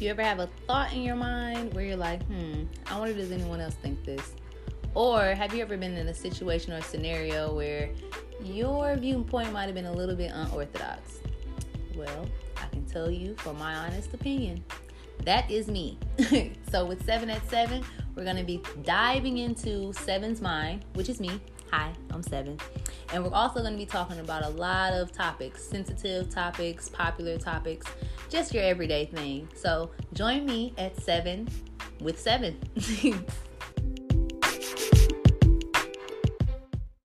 You ever have a thought in your mind where you're like, hmm, I wonder does anyone else think this? Or have you ever been in a situation or a scenario where your viewpoint might have been a little bit unorthodox? Well, I can tell you from my honest opinion, that is me. so with 7 at 7, we're going to be diving into Seven's mind, which is me. Hi, I'm Seven. And we're also going to be talking about a lot of topics sensitive topics, popular topics, just your everyday thing. So join me at 7 with 7.